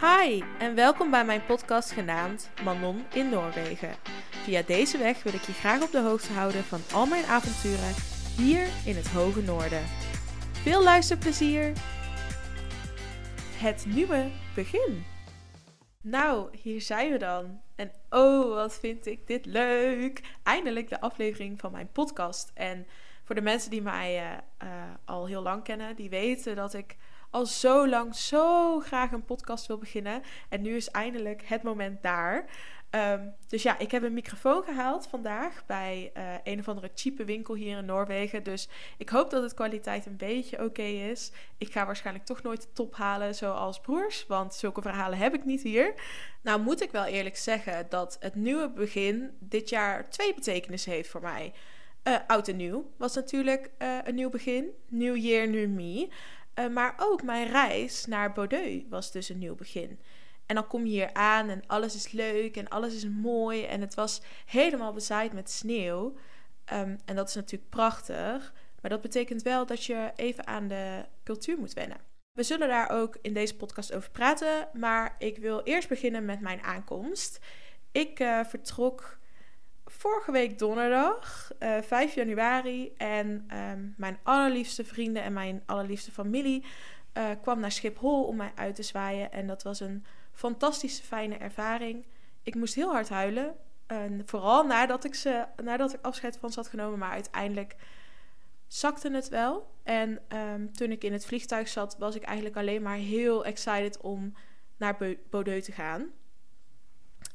Hi en welkom bij mijn podcast genaamd Manon in Noorwegen. Via deze weg wil ik je graag op de hoogte houden van al mijn avonturen hier in het hoge noorden. Veel luisterplezier! Het nieuwe begin. Nou, hier zijn we dan. En oh, wat vind ik dit leuk! Eindelijk de aflevering van mijn podcast. En voor de mensen die mij eh, eh, al heel lang kennen, die weten dat ik al zo lang zo graag een podcast wil beginnen. En nu is eindelijk het moment daar. Ehm, dus ja, ik heb een microfoon gehaald vandaag bij uh, een of andere cheape winkel hier in Noorwegen. Dus ik hoop dat het kwaliteit een beetje oké is. Ik ga waarschijnlijk toch nooit de top halen zoals broers, want zulke verhalen heb ik niet hier. Nou moet ik wel eerlijk zeggen dat het nieuwe begin dit jaar twee betekenissen heeft voor mij. Uh, oud en nieuw was natuurlijk uh, een nieuw begin. New year, new me. Uh, maar ook mijn reis naar Bordeaux was dus een nieuw begin. En dan kom je hier aan en alles is leuk en alles is mooi. En het was helemaal bezaaid met sneeuw. Um, en dat is natuurlijk prachtig. Maar dat betekent wel dat je even aan de cultuur moet wennen. We zullen daar ook in deze podcast over praten. Maar ik wil eerst beginnen met mijn aankomst. Ik uh, vertrok vorige week donderdag, uh, 5 januari. En um, mijn allerliefste vrienden en mijn allerliefste familie uh, kwam naar Schiphol om mij uit te zwaaien. En dat was een fantastische, fijne ervaring. Ik moest heel hard huilen. Vooral nadat ik, ze, nadat ik afscheid van ze had genomen. Maar uiteindelijk zakte het wel. En um, toen ik in het vliegtuig zat, was ik eigenlijk alleen maar heel excited om naar Bordeaux te gaan.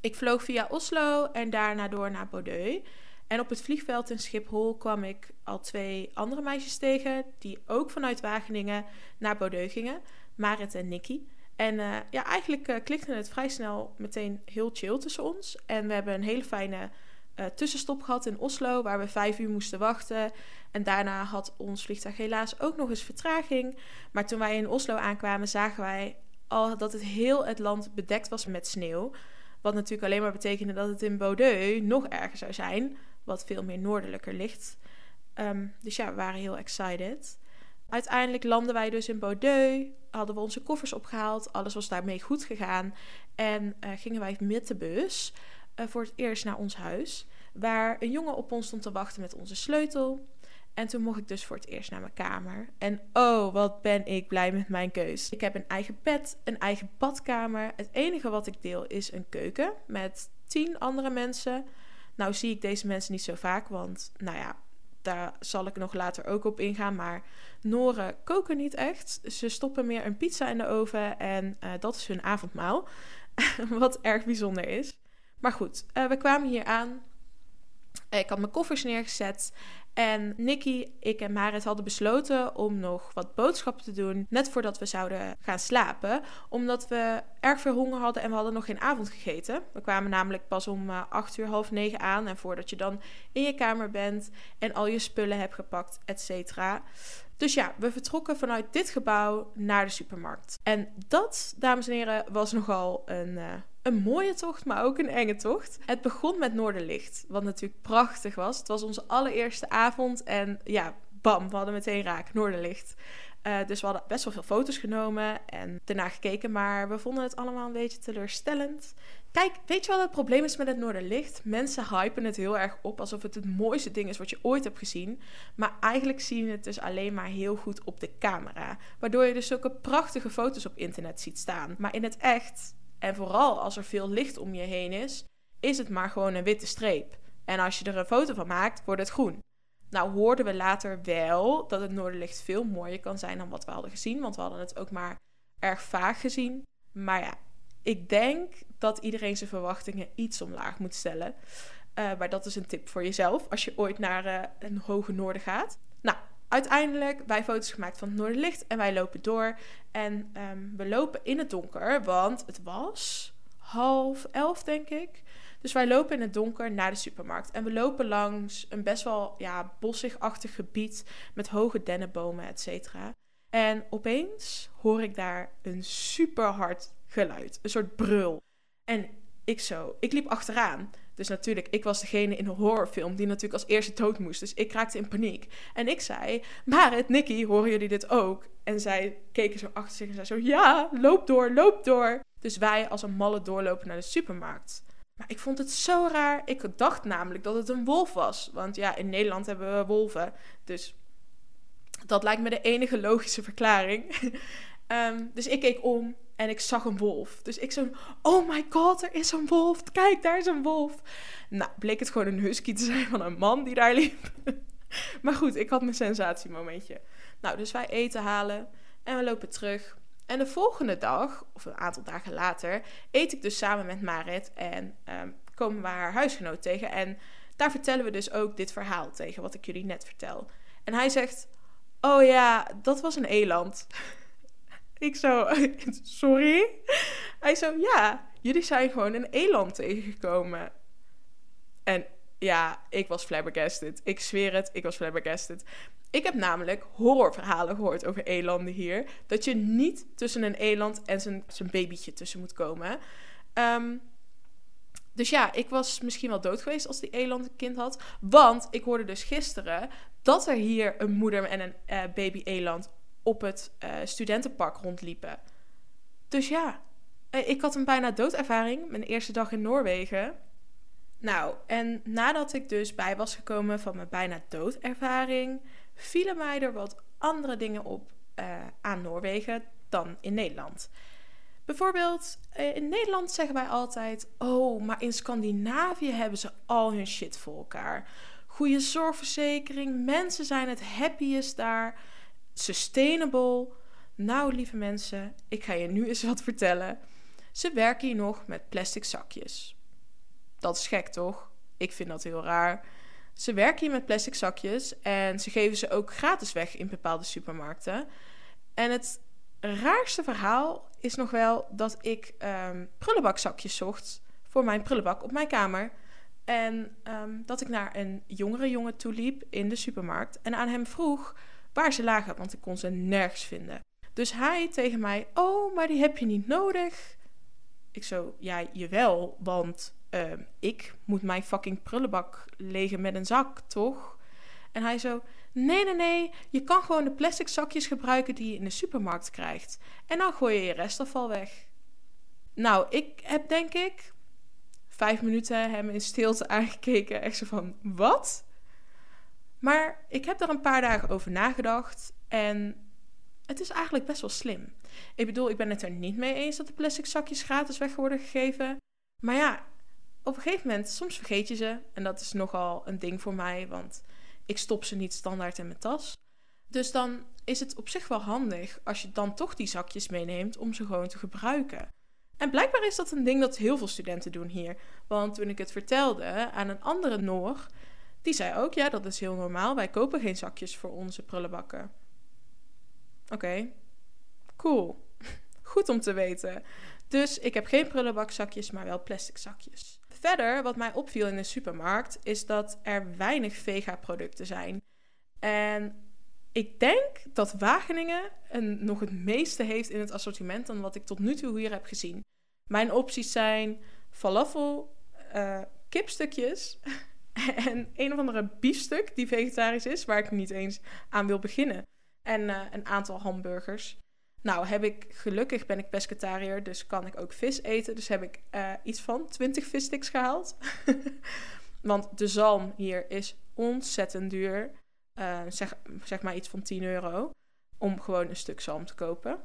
Ik vloog via Oslo en daarna door naar Bordeaux. En op het vliegveld in Schiphol kwam ik al twee andere meisjes tegen... die ook vanuit Wageningen naar Bordeaux gingen. Marit en Nikki. En uh, ja, eigenlijk uh, klikte het vrij snel meteen heel chill tussen ons. En we hebben een hele fijne uh, tussenstop gehad in Oslo... waar we vijf uur moesten wachten. En daarna had ons vliegtuig helaas ook nog eens vertraging. Maar toen wij in Oslo aankwamen zagen wij al dat het heel het land bedekt was met sneeuw... Wat natuurlijk alleen maar betekende dat het in Bordeaux nog erger zou zijn, wat veel meer noordelijker ligt. Um, dus ja, we waren heel excited. Uiteindelijk landden wij dus in Bordeaux, hadden we onze koffers opgehaald, alles was daarmee goed gegaan. En uh, gingen wij met de bus uh, voor het eerst naar ons huis, waar een jongen op ons stond te wachten met onze sleutel. En toen mocht ik dus voor het eerst naar mijn kamer. En oh, wat ben ik blij met mijn keus. Ik heb een eigen bed, een eigen badkamer. Het enige wat ik deel is een keuken met tien andere mensen. Nou zie ik deze mensen niet zo vaak, want nou ja, daar zal ik nog later ook op ingaan. Maar Noren koken niet echt. Ze stoppen meer een pizza in de oven en uh, dat is hun avondmaal. wat erg bijzonder is. Maar goed, uh, we kwamen hier aan. Ik had mijn koffers neergezet en Nicky, ik en Marit hadden besloten om nog wat boodschappen te doen. Net voordat we zouden gaan slapen. Omdat we erg veel honger hadden en we hadden nog geen avond gegeten. We kwamen namelijk pas om uh, 8 uur, half 9 aan. En voordat je dan in je kamer bent en al je spullen hebt gepakt, et cetera. Dus ja, we vertrokken vanuit dit gebouw naar de supermarkt. En dat, dames en heren, was nogal een, uh, een mooie tocht, maar ook een enge tocht. Het begon met Noorderlicht, wat natuurlijk prachtig was. Het was onze allereerste avond en ja, bam, we hadden meteen raak, Noorderlicht. Uh, dus we hadden best wel veel foto's genomen en daarna gekeken, maar we vonden het allemaal een beetje teleurstellend. Kijk, weet je wat het probleem is met het Noorderlicht? Mensen hypen het heel erg op alsof het het mooiste ding is wat je ooit hebt gezien. Maar eigenlijk zie je het dus alleen maar heel goed op de camera. Waardoor je dus zulke prachtige foto's op internet ziet staan. Maar in het echt, en vooral als er veel licht om je heen is, is het maar gewoon een witte streep. En als je er een foto van maakt, wordt het groen. Nou hoorden we later wel dat het Noorderlicht veel mooier kan zijn dan wat we hadden gezien. Want we hadden het ook maar erg vaag gezien. Maar ja, ik denk dat iedereen zijn verwachtingen iets omlaag moet stellen. Uh, maar dat is een tip voor jezelf als je ooit naar uh, een hoge noorden gaat. Nou, uiteindelijk wij foto's gemaakt van het noorderlicht en wij lopen door. En um, we lopen in het donker, want het was half elf, denk ik. Dus wij lopen in het donker naar de supermarkt. En we lopen langs een best wel ja, bossigachtig gebied met hoge dennenbomen, et cetera. En opeens hoor ik daar een super hard geluid. Een soort brul. En ik zo, ik liep achteraan. Dus natuurlijk, ik was degene in een horrorfilm die natuurlijk als eerste dood moest. Dus ik raakte in paniek. En ik zei, Marit, Nicky, horen jullie dit ook? En zij keken zo achter zich en zei zo, ja, loop door, loop door. Dus wij als een malle doorlopen naar de supermarkt. Maar ik vond het zo raar. Ik dacht namelijk dat het een wolf was. Want ja, in Nederland hebben we wolven. Dus dat lijkt me de enige logische verklaring. Ehm, dus ik keek om en ik zag een wolf. Dus ik zo, oh my god, er is een wolf. Kijk, daar is een wolf. Nou, bleek het gewoon een husky te zijn van een man die daar liep. maar goed, ik had mijn sensatiemomentje. Nou, dus wij eten halen en we lopen terug. En de volgende dag, of een aantal dagen later, eet ik dus samen met Marit en ehm, komen we haar huisgenoot tegen. En daar vertellen we dus ook dit verhaal tegen, wat ik jullie net vertel. En hij zegt, oh ja, dat was een eland. ik zo, sorry? Hij zo, ja, jullie zijn gewoon een eland tegengekomen. En ja, ik was flabbergasted. Ik zweer het, ik was flabbergasted. Ik heb namelijk horrorverhalen gehoord over elanden hier. Dat je niet tussen een eland en zijn, zijn babytje tussen moet komen. Ehm, dus ja, ik was misschien wel dood geweest als die eland een kind had. Want ik hoorde dus gisteren dat er hier een moeder en een uh, baby eland op het uh, studentenpark rondliepen. Dus ja, eh, ik had een bijna doodervaring. Mijn eerste dag in Noorwegen. Nou, en nadat ik dus bij was gekomen van mijn bijna doodervaring, vielen mij er wat andere dingen op uh, aan Noorwegen dan in Nederland. Bijvoorbeeld, in Nederland zeggen wij altijd: Oh, maar in Scandinavië hebben ze al hun shit voor elkaar. Goede zorgverzekering, mensen zijn het happiest daar, sustainable. Nou, lieve mensen, ik ga je nu eens wat vertellen. Ze werken hier nog met plastic zakjes. Dat is gek, toch? Ik vind dat heel raar. Ze werken hier met plastic zakjes en ze geven ze ook gratis weg in bepaalde supermarkten. En het raarste verhaal is nog wel dat ik um, prullenbakzakjes zocht voor mijn prullenbak op mijn kamer. En um, dat ik naar een jongere jongen toe liep in de supermarkt en aan hem vroeg waar ze lagen, want ik kon ze nergens vinden. Dus hij tegen mij: Oh, maar die heb je niet nodig. Ik zo: Ja, jawel, want uh, ik moet mijn fucking prullenbak legen met een zak, toch? En hij zo, nee, nee, nee, je kan gewoon de plastic zakjes gebruiken die je in de supermarkt krijgt. En dan gooi je je restafval weg. Nou, ik heb denk ik vijf minuten hem in stilte aangekeken. Echt zo van, wat? Maar ik heb er een paar dagen over nagedacht en het is eigenlijk best wel slim. Ik bedoel, ik ben het er niet mee eens dat de plastic zakjes gratis weg worden gegeven. Maar ja, op een gegeven moment, soms vergeet je ze. En dat is nogal een ding voor mij, want ik stop ze niet standaard in mijn tas. Dus dan is het op zich wel handig als je dan toch die zakjes meeneemt om ze gewoon te gebruiken. En blijkbaar is dat een ding dat heel veel studenten doen hier. Want toen ik het vertelde aan een andere Noor, die zei ook: ja, dat is heel normaal. Wij kopen geen zakjes voor onze prullenbakken. Oké, cool. Goed om te weten. Dus ik heb geen prullenbakzakjes, maar wel plastic zakjes. Verder, wat mij opviel in de supermarkt, is dat er weinig vega-producten zijn. En ik denk dat Wageningen een, nog het meeste heeft in het assortiment dan wat ik tot nu toe hier heb gezien. Mijn opties zijn falafel, uh, kipstukjes en een of andere biefstuk die vegetarisch is, waar ik niet eens aan wil beginnen. En uh, een aantal hamburgers. Nou, heb ik gelukkig ben ik pescatariër, dus kan ik ook vis eten. Dus heb ik uh, iets van 20 vissticks gehaald. Want de zalm hier is ontzettend duur. Uh, zeg, zeg maar iets van 10 euro. Om gewoon een stuk zalm te kopen.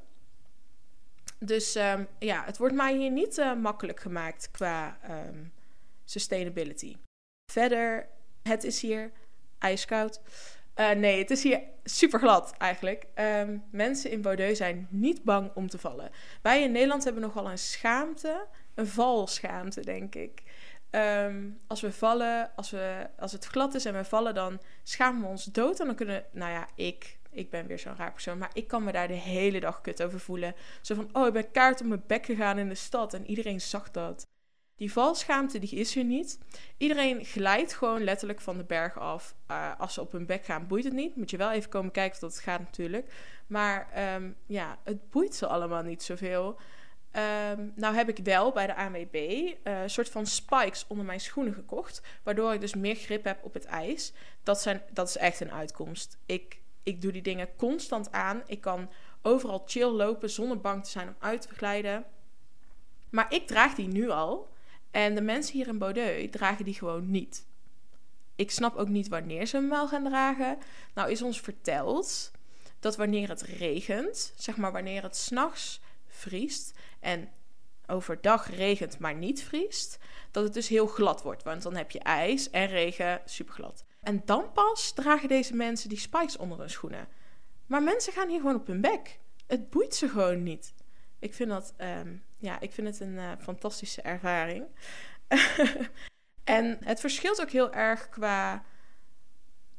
Dus um, ja, het wordt mij hier niet makkelijk gemaakt qua um, sustainability. Verder, het is hier ijskoud. Uh, nee, het is hier super glad eigenlijk. Um, mensen in Bordeaux zijn niet bang om te vallen. Wij in Nederland hebben nogal een schaamte, een valschaamte, denk ik. Um, als we vallen, als, we, als het glad is en we vallen, dan schamen we ons dood. En dan kunnen, nou ja, ik, ik ben weer zo'n raar persoon, maar ik kan me daar de hele dag kut over voelen. Zo van, oh, ik ben kaart op mijn bek gegaan in de stad en iedereen zag dat. Die valschaamte die is er niet. Iedereen glijdt gewoon letterlijk van de berg af. Uh, als ze op hun bek gaan, boeit het niet. Moet je wel even komen kijken of dat gaat natuurlijk. Maar um, ja, het boeit ze allemaal niet zoveel. Um, nou heb ik wel bij de ANWB eh, een soort van spikes onder mijn schoenen gekocht. Waardoor ik dus meer grip heb op het ijs. Dat, zijn, dat is echt een uitkomst. Ik, ik doe die dingen constant aan. Ik kan overal chill lopen zonder bang te zijn om uit te glijden. Maar ik draag die nu al. En de mensen hier in Bordeaux dragen die gewoon niet. Ik snap ook niet wanneer ze hem wel gaan dragen. Nou is ons verteld dat wanneer het regent, zeg maar wanneer het s'nachts vriest en overdag regent, maar niet vriest, dat het dus heel glad wordt. Want dan heb je ijs en regen, super glad. En dan pas dragen deze mensen die spikes onder hun schoenen. Maar mensen gaan hier gewoon op hun bek. Het boeit ze gewoon niet. Ik vind dat, ehm, ja, ik vind het een uh, fantastische ervaring. en het verschilt ook heel erg qua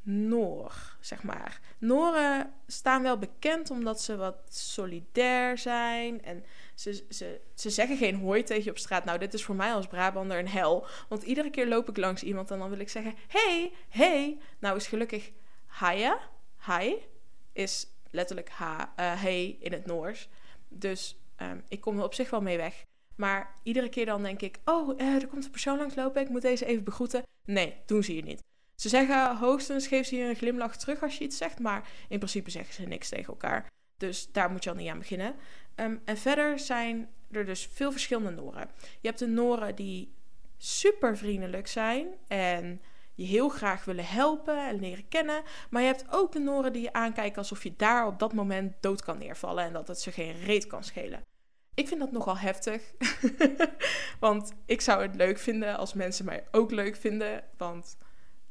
Noor, zeg maar. Noren staan wel bekend omdat ze wat solidair zijn. En ze, ze, ze zeggen geen hooi tegen je op straat. Nou, dit is voor mij als Brabander een hel. Want iedere keer loop ik langs iemand en dan wil ik zeggen... Hey, hey. Nou is gelukkig haya, hi, is letterlijk ha, uh, hey in het Noors. Dus um, ik kom er op zich wel mee weg. Maar iedere keer dan denk ik... Oh, uh, er komt een persoon langs lopen. Ik moet deze even begroeten. Nee, doen ze hier niet. Ze zeggen hoogstens geef ze je een glimlach terug als je iets zegt, maar in principe zeggen ze niks tegen elkaar. Dus daar moet je al niet aan beginnen. Um, en verder zijn er dus veel verschillende Noren. Je hebt de Noren die super vriendelijk zijn en je heel graag willen helpen en leren kennen. Maar je hebt ook de Noren die je aankijken alsof je daar op dat moment dood kan neervallen en dat het ze geen reet kan schelen. Ik vind dat nogal heftig. want ik zou het leuk vinden als mensen mij ook leuk vinden. Want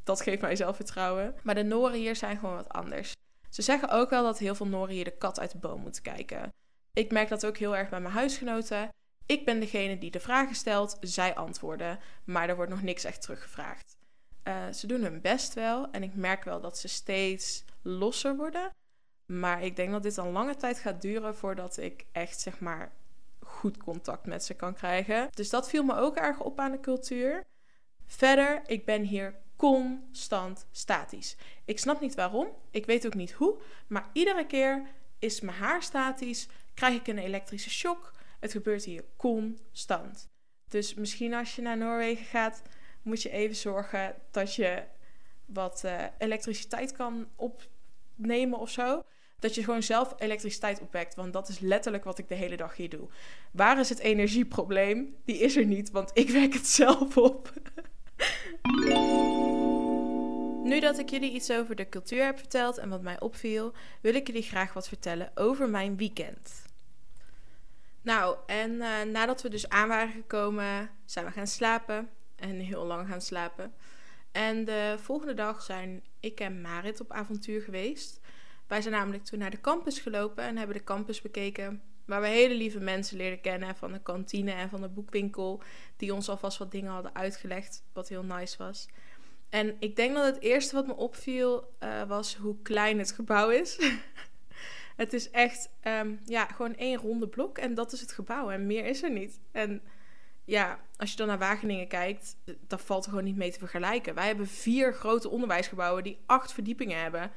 dat geeft mij zelfvertrouwen. Maar de Noren hier zijn gewoon wat anders. Ze zeggen ook wel dat heel veel Noren hier de kat uit de boom moeten kijken. Ik merk dat ook heel erg bij mijn huisgenoten. Ik ben degene die de vragen stelt, zij antwoorden, maar er wordt nog niks echt teruggevraagd. Uh, ze doen hun best wel en ik merk wel dat ze steeds losser worden. Maar ik denk dat dit een lange tijd gaat duren voordat ik echt zeg maar goed contact met ze kan krijgen. Dus dat viel me ook erg op aan de cultuur. Verder, ik ben hier constant statisch. Ik snap niet waarom, ik weet ook niet hoe, maar iedere keer is mijn haar statisch, krijg ik een elektrische shock. Het gebeurt hier constant. Dus misschien als je naar Noorwegen gaat, moet je even zorgen dat je wat uh, elektriciteit kan opnemen of zo. Dat je gewoon zelf elektriciteit opwekt. Want dat is letterlijk wat ik de hele dag hier doe. Waar is het energieprobleem? Die is er niet, want ik wek het zelf op. Nu dat ik jullie iets over de cultuur heb verteld en wat mij opviel, wil ik jullie graag wat vertellen over mijn weekend. Nou, en eh, nadat we dus aan waren gekomen, zijn we gaan slapen. En heel lang gaan slapen. En de volgende dag zijn ik en Marit op avontuur geweest. Wij zijn namelijk toen naar de campus gelopen en hebben de campus bekeken. Waar we hele lieve mensen leren kennen van de kantine en van de boekwinkel. Die ons alvast wat dingen hadden uitgelegd, wat heel nice was. En ik denk dat het eerste wat me opviel uh, was hoe klein het gebouw is. het is echt um, ja, gewoon één ronde blok en dat is het gebouw en meer is er niet. En ja, als je dan naar Wageningen kijkt, dat valt er gewoon niet mee te vergelijken. Wij hebben vier grote onderwijsgebouwen die acht verdiepingen hebben.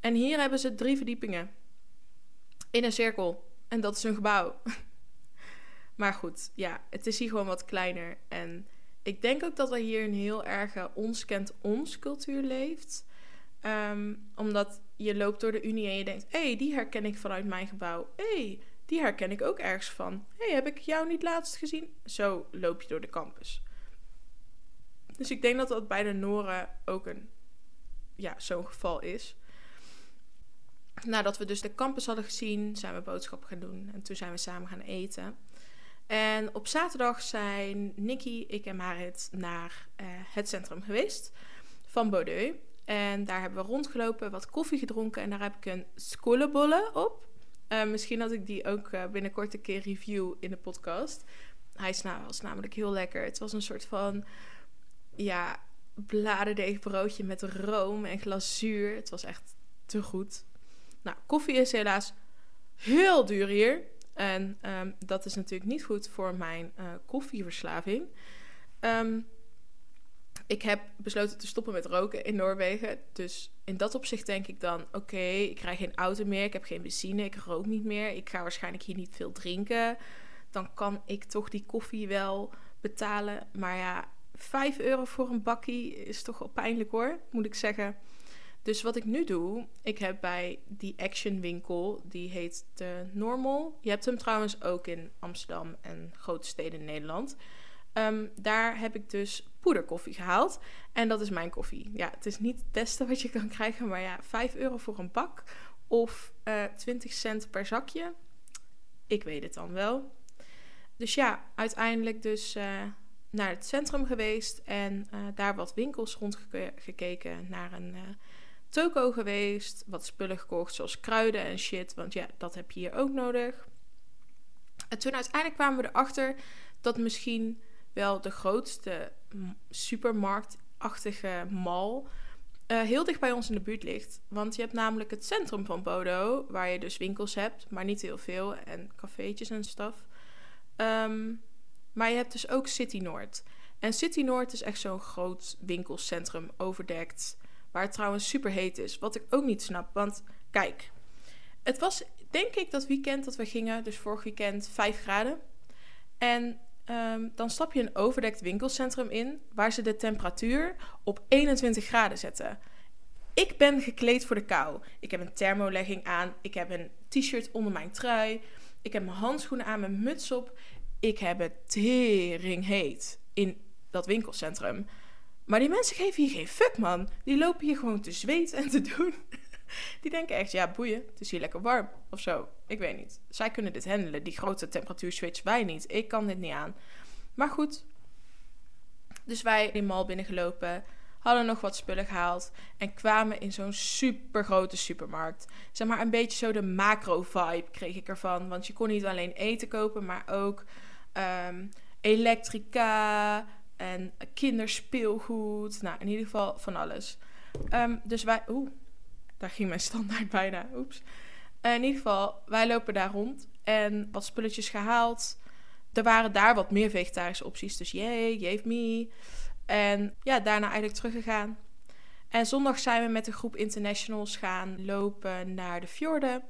En hier hebben ze drie verdiepingen. In een cirkel. En dat is een gebouw. maar goed, ja, het is hier gewoon wat kleiner. En ik denk ook dat er hier een heel erge ons kent ons cultuur leeft. Ehm, omdat je loopt door de Unie en je denkt: hé, hey, die herken ik vanuit mijn gebouw. Hey, die herken ik ook ergens van. Hé, hey, heb ik jou niet laatst gezien? Zo loop je door de campus. Dus ik denk dat dat bij de Noren ook een, ja, zo'n geval is. Nadat we dus de campus hadden gezien, zijn we boodschappen gaan doen. En toen zijn we samen gaan eten. En op zaterdag zijn Nicky, ik en Marit naar uh, het centrum geweest van Bordeaux. En daar hebben we rondgelopen, wat koffie gedronken en daar heb ik een skolebolle op. Uh, misschien dat ik die ook uh, binnenkort een keer review in de podcast. Hij was namelijk heel lekker. Het was een soort van, ja, bladerdeegbroodje met room en glazuur. Het was echt te goed. Nou, koffie is helaas heel duur hier. En um, dat is natuurlijk niet goed voor mijn uh, koffieverslaving. Um, ik heb besloten te stoppen met roken in Noorwegen. Dus in dat opzicht denk ik dan: oké, ik krijg geen auto meer, ik heb geen benzine, ik rook niet meer. Ik ga waarschijnlijk hier niet veel drinken. Dan kan ik toch die koffie wel betalen. Maar ja, 5 euro voor een bakkie is toch wel pijnlijk hoor, moet ik zeggen. Dus wat ik nu doe, ik heb bij die Action winkel, die heet de Normal. Je hebt hem trouwens ook in Amsterdam en grote steden in Nederland. Ehm, daar heb ik dus poederkoffie gehaald. En dat is mijn koffie. Ja, het is niet het beste wat je kan krijgen, maar ja, 5 euro voor een bak of uh, eh, 20 cent per zakje. Ik weet het dan wel. Dus ja, uiteindelijk dus uh, naar het centrum geweest en uh, daar wat winkels rondgekeken. Naar een toko geweest, wat spullen gekocht zoals kruiden en shit, want ja, dat heb je hier ook nodig. En toen uiteindelijk kwamen we erachter dat misschien wel de grootste supermarktachtige mall uh, heel dicht bij ons in de buurt ligt. Want je hebt namelijk het centrum van Bodo, waar je dus winkels hebt, maar niet heel veel, en cafeetjes en stuff. Ehm, maar je hebt dus ook City Noord. En City Noord is echt zo'n groot winkelcentrum, overdekt, waar het trouwens super heet is. Wat ik ook niet snap, want kijk, het was denk ik dat weekend dat we gingen, dus vorig weekend 5 graden. En Ehm, dan stap je een overdekt winkelcentrum in waar ze de temperatuur op 21 graden zetten. Ik ben gekleed voor de kou. Ik heb een thermolegging aan. Ik heb een t-shirt onder mijn trui. Ik heb mijn handschoenen aan, mijn muts op. Ik heb het tering heet in dat winkelcentrum. Maar die mensen geven hier geen fuck, man. Die lopen hier gewoon te zweten en te doen. Die denken echt, ja, boeien, het is hier lekker warm of zo. Ik weet niet. Zij kunnen dit handelen, die grote temperatuurswitch, wij niet. Ik kan dit niet aan. Maar goed. Dus wij die mall binnengelopen, hadden nog wat spullen gehaald en kwamen in zo'n super grote supermarkt. Zeg maar een beetje zo de macro-vibe kreeg ik ervan. Want je kon niet alleen eten kopen, maar ook um, elektrica en kinderspeelgoed. Nou, in ieder geval van alles. Ehm, dus wij. Oeh, daar ging mijn standaard bijna. Oeps. Uh, in ieder geval, wij lopen daar rond en wat spulletjes gehaald. Er waren daar wat meer vegetarische opties, dus yay, gave me. En ja, daarna eigenlijk teruggegaan. En zondag zijn we met een groep internationals gaan lopen naar de fjorden.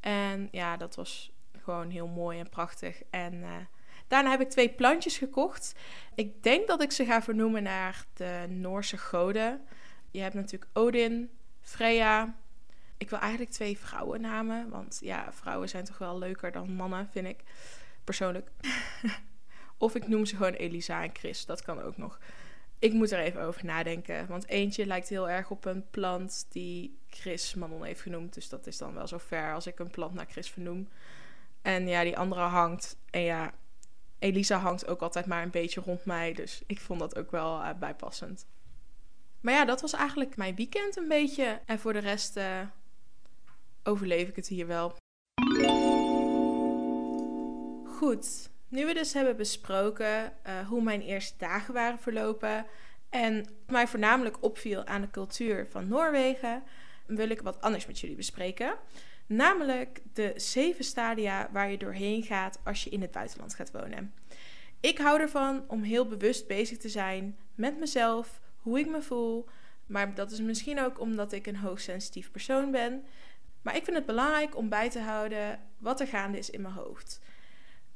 En ja, dat was gewoon heel mooi en prachtig. En uh, daarna heb ik twee plantjes gekocht. Ik denk dat ik ze ga vernoemen naar de Noorse goden. Je hebt natuurlijk Odin, Freya. Ik wil eigenlijk twee vrouwennamen. Want ja, vrouwen zijn toch wel leuker dan mannen, vind ik. Persoonlijk. of ik noem ze gewoon Elisa en Chris. Dat kan ook nog. Ik moet er even over nadenken. Want eentje lijkt heel erg op een plant die Chris Manon heeft genoemd. Dus dat is dan wel zo ver als ik een plant naar Chris vernoem. En ja, die andere hangt. En ja, Elisa hangt ook altijd maar een beetje rond mij. Dus ik vond dat ook wel uh, bijpassend. Maar ja, dat was eigenlijk mijn weekend een beetje. En voor de rest uh, overleef ik het hier wel. Goed, nu we dus hebben besproken uh, hoe mijn eerste dagen waren verlopen en mij voornamelijk opviel aan de cultuur van Noorwegen, wil ik wat anders met jullie bespreken. Namelijk de zeven stadia waar je doorheen gaat als je in het buitenland gaat wonen. Ik hou ervan om heel bewust bezig te zijn met mezelf, hoe ik me voel. Maar dat is misschien ook omdat ik een hoogsensitief persoon ben. Maar ik vind het belangrijk om bij te houden wat er gaande is in mijn hoofd.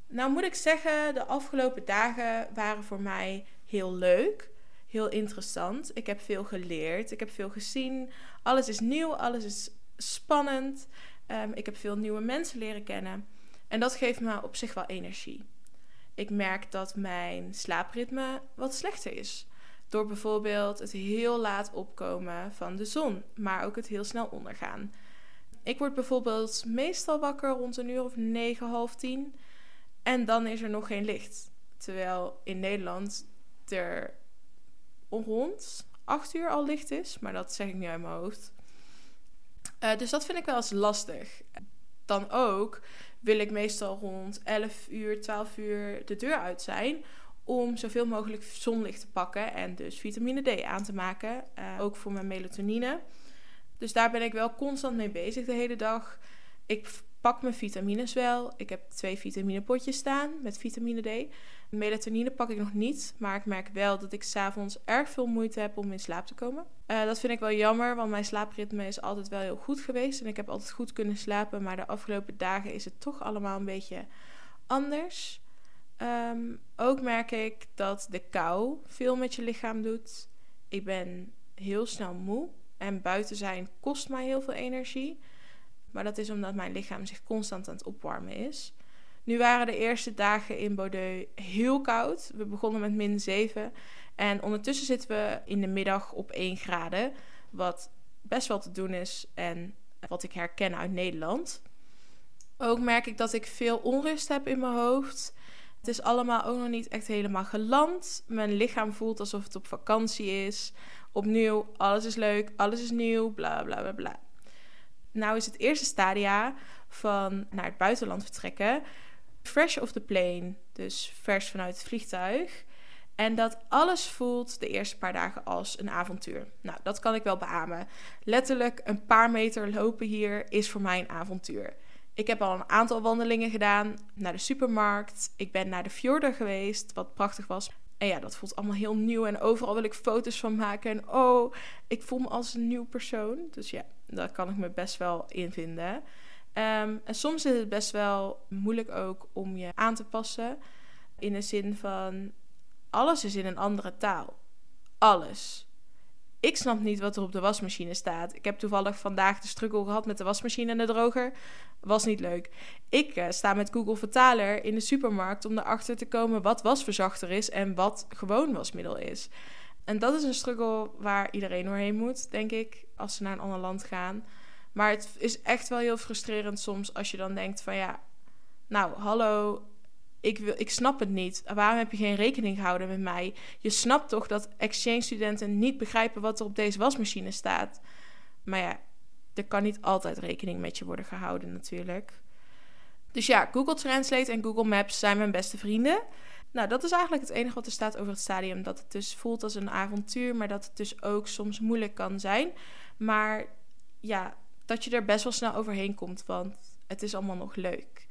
Nou moet ik zeggen, de afgelopen dagen waren voor mij heel leuk, heel interessant. Ik heb veel geleerd, ik heb veel gezien. Alles is nieuw, alles is spannend. Um, ik heb veel nieuwe mensen leren kennen. En dat geeft me op zich wel energie. Ik merk dat mijn slaapritme wat slechter is. Door bijvoorbeeld het heel laat opkomen van de zon, maar ook het heel snel ondergaan. Ik word bijvoorbeeld meestal wakker rond een uur of negen, half tien. En dan is er nog geen licht. Terwijl in Nederland er rond acht uur al licht is. Maar dat zeg ik niet uit mijn hoofd. Uh, dus dat vind ik wel eens lastig. Dan ook wil ik meestal rond 11 uur, 12 uur de deur uit zijn om zoveel mogelijk zonlicht te pakken en dus vitamine D aan te maken. Uh, ook voor mijn melatonine. Dus daar ben ik wel constant mee bezig de hele dag. Ik pak mijn vitamines wel. Ik heb twee vitaminepotjes staan met vitamine D. Melatonine pak ik nog niet, maar ik merk wel dat ik s'avonds erg veel moeite heb om in slaap te komen. Uh, dat vind ik wel jammer, want mijn slaapritme is altijd wel heel goed geweest en ik heb altijd goed kunnen slapen. Maar de afgelopen dagen is het toch allemaal een beetje anders. Um, ook merk ik dat de kou veel met je lichaam doet. Ik ben heel snel moe. En buiten zijn kost mij heel veel energie. Maar dat is omdat mijn lichaam zich constant aan het opwarmen is. Nu waren de eerste dagen in Bordeaux heel koud. We begonnen met min 7. En ondertussen zitten we in de middag op 1 graden. Wat best wel te doen is en wat ik herken uit Nederland. Ook merk ik dat ik veel onrust heb in mijn hoofd. Het is allemaal ook nog niet echt helemaal geland. Mijn lichaam voelt alsof het op vakantie is. Opnieuw, alles is leuk, alles is nieuw, bla bla bla bla. Nou is het eerste stadia van naar het buitenland vertrekken. Fresh off the plane, dus vers vanuit het vliegtuig. En dat alles voelt de eerste paar dagen als een avontuur. Nou, dat kan ik wel beamen. Letterlijk een paar meter lopen hier is voor mij een avontuur. Ik heb al een aantal wandelingen gedaan naar de supermarkt. Ik ben naar de fjorden geweest, wat prachtig was. En ja, dat voelt allemaal heel nieuw. En overal wil ik foto's van maken. En oh, ik voel me als een nieuw persoon. Dus ja, daar kan ik me best wel in vinden. Ehm, en soms is het best wel moeilijk ook om je aan te passen. In de zin van alles is in een andere taal. Alles. Ik snap niet wat er op de wasmachine staat. Ik heb toevallig vandaag de struggle gehad met de wasmachine en de droger. Was niet leuk. Ik uh, sta met Google Vertaler in de supermarkt om erachter te komen wat wasverzachter is en wat gewoon wasmiddel is. En dat is een struggle waar iedereen doorheen moet, denk ik, als ze naar een ander land gaan. Maar het is echt wel heel frustrerend soms als je dan denkt van ja, nou hallo, ik, wil, ik snap het niet. Waarom heb je geen rekening gehouden met mij? Je snapt toch dat exchange-studenten niet begrijpen wat er op deze wasmachine staat. Maar ja, er kan niet altijd rekening met je worden gehouden natuurlijk. Dus ja, Google Translate en Google Maps zijn mijn beste vrienden. Nou, dat is eigenlijk het enige wat er staat over het stadium. Dat het dus voelt als een avontuur, maar dat het dus ook soms moeilijk kan zijn. Maar ja, dat je er best wel snel overheen komt, want het is allemaal nog leuk.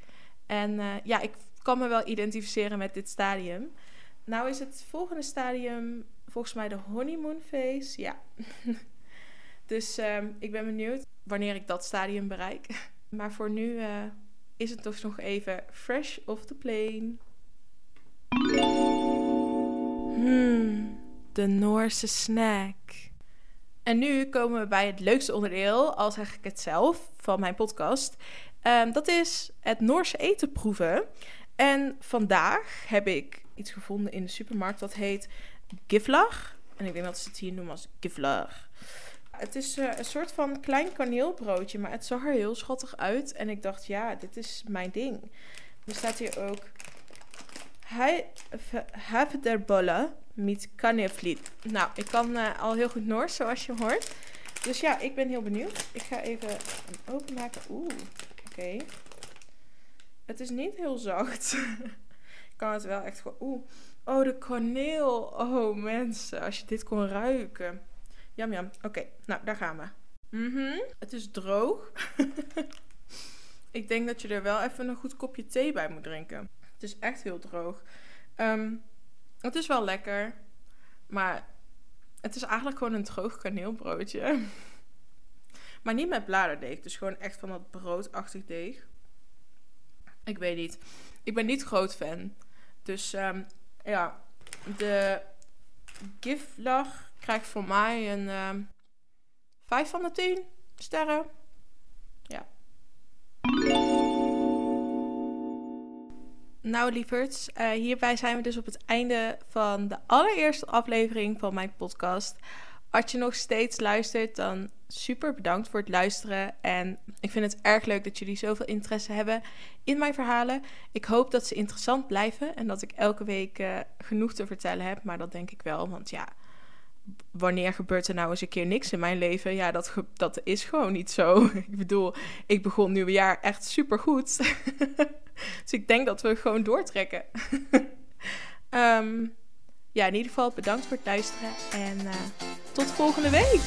En uh, ja, ik kan me wel identificeren met dit stadium. Nou is het volgende stadium volgens mij de honeymoon phase. Ja. dus um, ik ben benieuwd wanneer ik dat stadium bereik. Maar voor nu uh, is het toch nog even fresh off the plane. Hmm, de Noorse snack. En nu komen we bij het leukste onderdeel, al zeg ik het zelf, van mijn podcast. Um, dat is het Noorse eten proeven. En vandaag heb ik iets gevonden in de supermarkt dat heet giflag. En ik denk dat ze het hier noemen als giflag. Het is uh, een soort van klein kaneelbroodje, maar het zag er heel schattig uit. En ik dacht, ja, dit is mijn ding. Er staat hier ook... Have der bolle met kanelvliet. Nou, ik kan uh, al heel goed Noors, zoals je hoort. Dus ja, ik ben heel benieuwd. Ik ga even openmaken. Oeh, oké. Het is niet heel zacht. ik kan het wel echt gewoon... Oeh. Oh, de kaneel. Oh, mensen. Als je dit kon ruiken. Jam, jam. Oké, nou, daar gaan we. Mhm. Het is droog. ik denk dat je er wel even een goed kopje thee bij moet drinken. Het is echt heel droog. Um, het is wel lekker. Maar het is eigenlijk gewoon een droog kaneelbroodje. maar niet met bladerdeeg. Dus gewoon echt van dat broodachtig deeg. Ik weet niet. Ik ben niet groot fan. Dus um, ja, de giflag krijgt voor mij een um, ehm, 5 van de 10 sterren. Ja. Nou, lieverds, uh, hierbij zijn we dus op het einde van de allereerste aflevering van mijn podcast. Als je nog steeds luistert, dan super bedankt voor het luisteren. En ik vind het erg leuk dat jullie zoveel interesse hebben in mijn verhalen. Ik hoop dat ze interessant blijven en dat ik elke week uh, genoeg te vertellen heb. Maar dat denk ik wel, want ja, wanneer gebeurt er nou eens een keer niks in mijn leven? Ja, dat, dat is gewoon niet zo. ik bedoel, ik begon nieuwe jaar echt super goed. dus ik denk dat we gewoon doortrekken. um, ja, in ieder geval bedankt voor het luisteren en uh, tot volgende week.